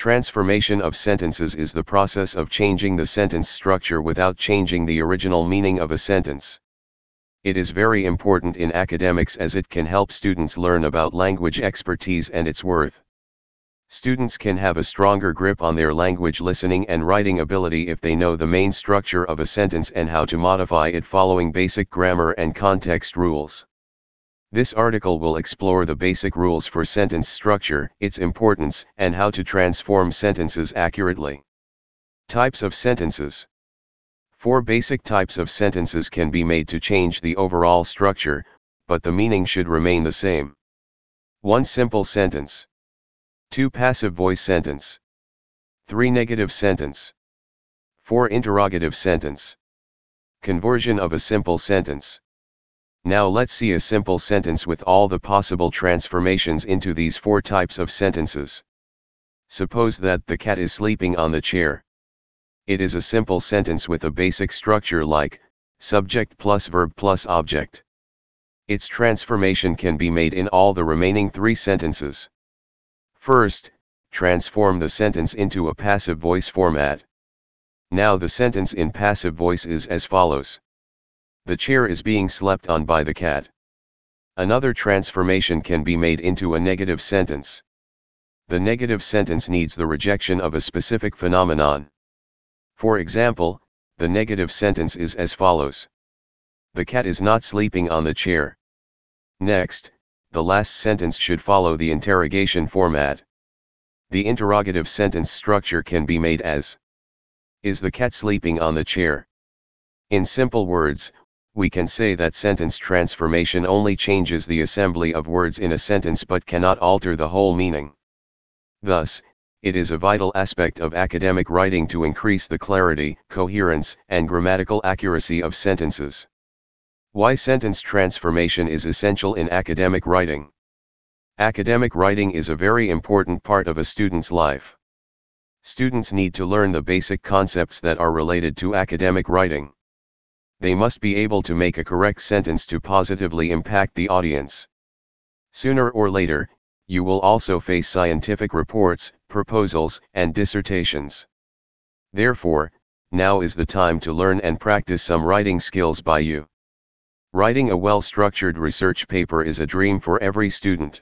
Transformation of sentences is the process of changing the sentence structure without changing the original meaning of a sentence. It is very important in academics as it can help students learn about language expertise and its worth. Students can have a stronger grip on their language listening and writing ability if they know the main structure of a sentence and how to modify it following basic grammar and context rules. This article will explore the basic rules for sentence structure, its importance, and how to transform sentences accurately. Types of sentences. Four basic types of sentences can be made to change the overall structure, but the meaning should remain the same. 1 simple sentence. 2 passive voice sentence. 3 negative sentence. 4 interrogative sentence. Conversion of a simple sentence. Now let's see a simple sentence with all the possible transformations into these four types of sentences. Suppose that the cat is sleeping on the chair. It is a simple sentence with a basic structure like, subject plus verb plus object. Its transformation can be made in all the remaining three sentences. First, transform the sentence into a passive voice format. Now the sentence in passive voice is as follows. The chair is being slept on by the cat. Another transformation can be made into a negative sentence. The negative sentence needs the rejection of a specific phenomenon. For example, the negative sentence is as follows. The cat is not sleeping on the chair. Next, the last sentence should follow the interrogation format. The interrogative sentence structure can be made as Is the cat sleeping on the chair? In simple words, we can say that sentence transformation only changes the assembly of words in a sentence but cannot alter the whole meaning. Thus, it is a vital aspect of academic writing to increase the clarity, coherence, and grammatical accuracy of sentences. Why sentence transformation is essential in academic writing. Academic writing is a very important part of a student's life. Students need to learn the basic concepts that are related to academic writing. They must be able to make a correct sentence to positively impact the audience. Sooner or later, you will also face scientific reports, proposals, and dissertations. Therefore, now is the time to learn and practice some writing skills by you. Writing a well-structured research paper is a dream for every student.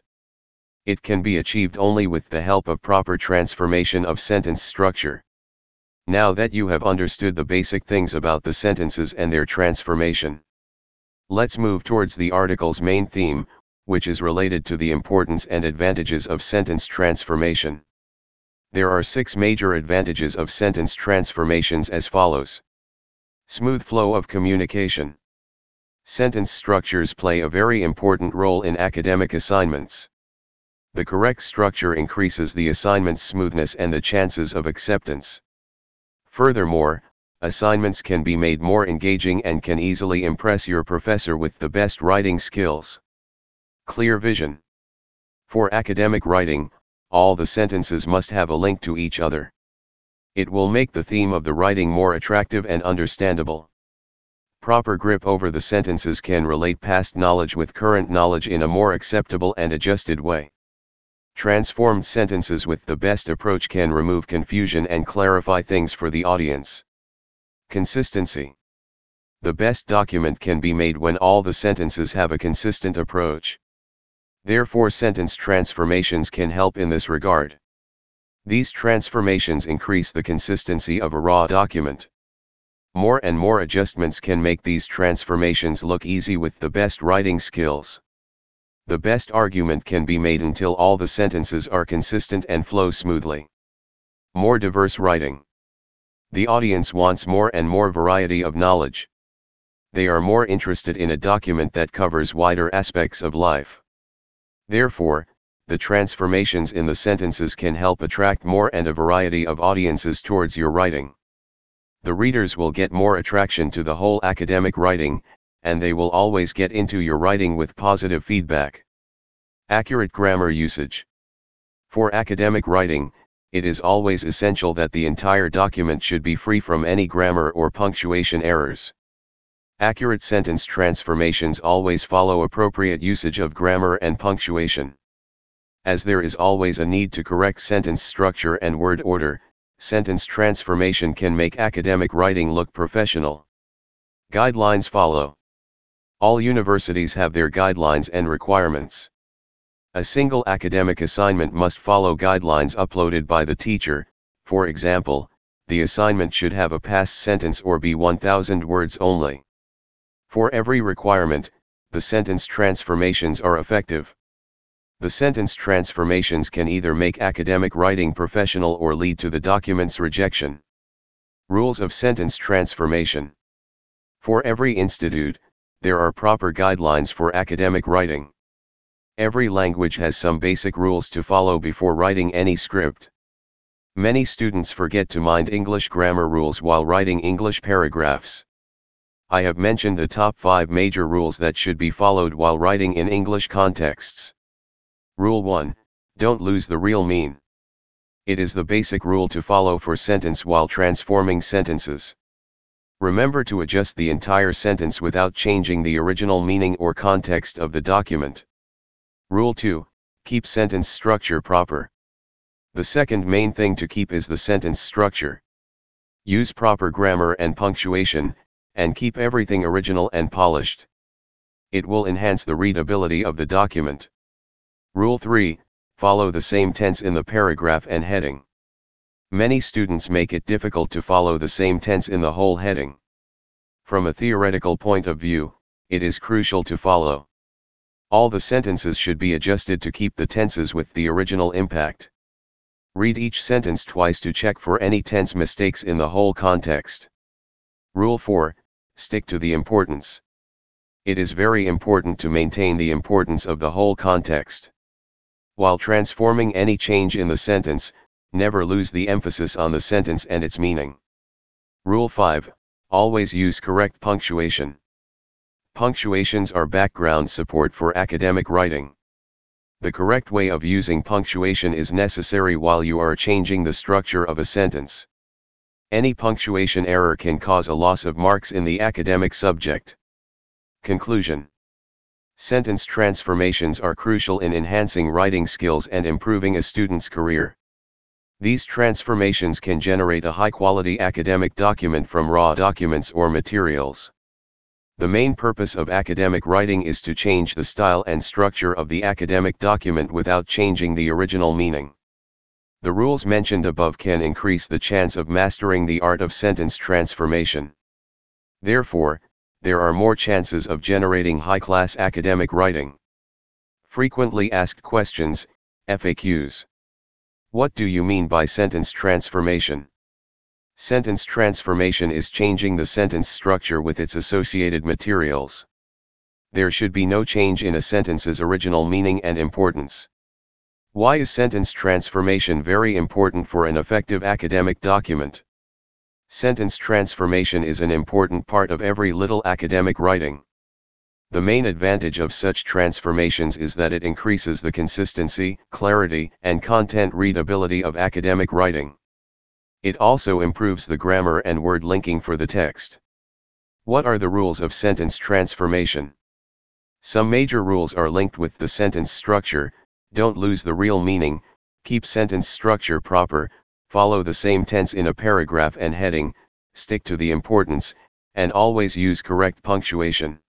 It can be achieved only with the help of proper transformation of sentence structure. Now that you have understood the basic things about the sentences and their transformation. Let's move towards the article's main theme, which is related to the importance and advantages of sentence transformation. There are six major advantages of sentence transformations as follows. Smooth flow of communication. Sentence structures play a very important role in academic assignments. The correct structure increases the assignment's smoothness and the chances of acceptance. Furthermore, assignments can be made more engaging and can easily impress your professor with the best writing skills. Clear vision. For academic writing, all the sentences must have a link to each other. It will make the theme of the writing more attractive and understandable. Proper grip over the sentences can relate past knowledge with current knowledge in a more acceptable and adjusted way. Transformed sentences with the best approach can remove confusion and clarify things for the audience. Consistency. The best document can be made when all the sentences have a consistent approach. Therefore sentence transformations can help in this regard. These transformations increase the consistency of a raw document. More and more adjustments can make these transformations look easy with the best writing skills. The best argument can be made until all the sentences are consistent and flow smoothly. More diverse writing. The audience wants more and more variety of knowledge. They are more interested in a document that covers wider aspects of life. Therefore, the transformations in the sentences can help attract more and a variety of audiences towards your writing the readers will get more attraction to the whole academic writing, and they will always get into your writing with positive feedback. Accurate grammar usage. For academic writing, it is always essential that the entire document should be free from any grammar or punctuation errors. Accurate sentence transformations always follow appropriate usage of grammar and punctuation. As there is always a need to correct sentence structure and word order, sentence transformation can make academic writing look professional. Guidelines follow. All universities have their guidelines and requirements. A single academic assignment must follow guidelines uploaded by the teacher, for example, the assignment should have a past sentence or be 1000 words only. For every requirement, the sentence transformations are effective. The sentence transformations can either make academic writing professional or lead to the document's rejection. Rules of Sentence Transformation For every institute, there are proper guidelines for academic writing. Every language has some basic rules to follow before writing any script. Many students forget to mind English grammar rules while writing English paragraphs. I have mentioned the top 5 major rules that should be followed while writing in English contexts. Rule 1 Don't lose the real mean. It is the basic rule to follow for sentence while transforming sentences. Remember to adjust the entire sentence without changing the original meaning or context of the document. Rule 2 Keep sentence structure proper. The second main thing to keep is the sentence structure. Use proper grammar and punctuation, and keep everything original and polished. It will enhance the readability of the document. Rule 3 Follow the same tense in the paragraph and heading. Many students make it difficult to follow the same tense in the whole heading. From a theoretical point of view, it is crucial to follow. All the sentences should be adjusted to keep the tenses with the original impact. Read each sentence twice to check for any tense mistakes in the whole context. Rule 4 Stick to the importance. It is very important to maintain the importance of the whole context. While transforming any change in the sentence, never lose the emphasis on the sentence and its meaning. Rule 5 Always use correct punctuation. Punctuations are background support for academic writing. The correct way of using punctuation is necessary while you are changing the structure of a sentence. Any punctuation error can cause a loss of marks in the academic subject. Conclusion Sentence transformations are crucial in enhancing writing skills and improving a student's career. These transformations can generate a high-quality academic document from raw documents or materials. The main purpose of academic writing is to change the style and structure of the academic document without changing the original meaning. The rules mentioned above can increase the chance of mastering the art of sentence transformation. Therefore, there are more chances of generating high-class academic writing. Frequently asked questions, FAQs. What do you mean by sentence transformation? Sentence transformation is changing the sentence structure with its associated materials. There should be no change in a sentence's original meaning and importance. Why is sentence transformation very important for an effective academic document? Sentence transformation is an important part of every little academic writing. The main advantage of such transformations is that it increases the consistency, clarity, and content readability of academic writing. It also improves the grammar and word linking for the text. What are the rules of sentence transformation? Some major rules are linked with the sentence structure, don't lose the real meaning, keep sentence structure proper, follow the same tense in a paragraph and heading, stick to the importance, and always use correct punctuation.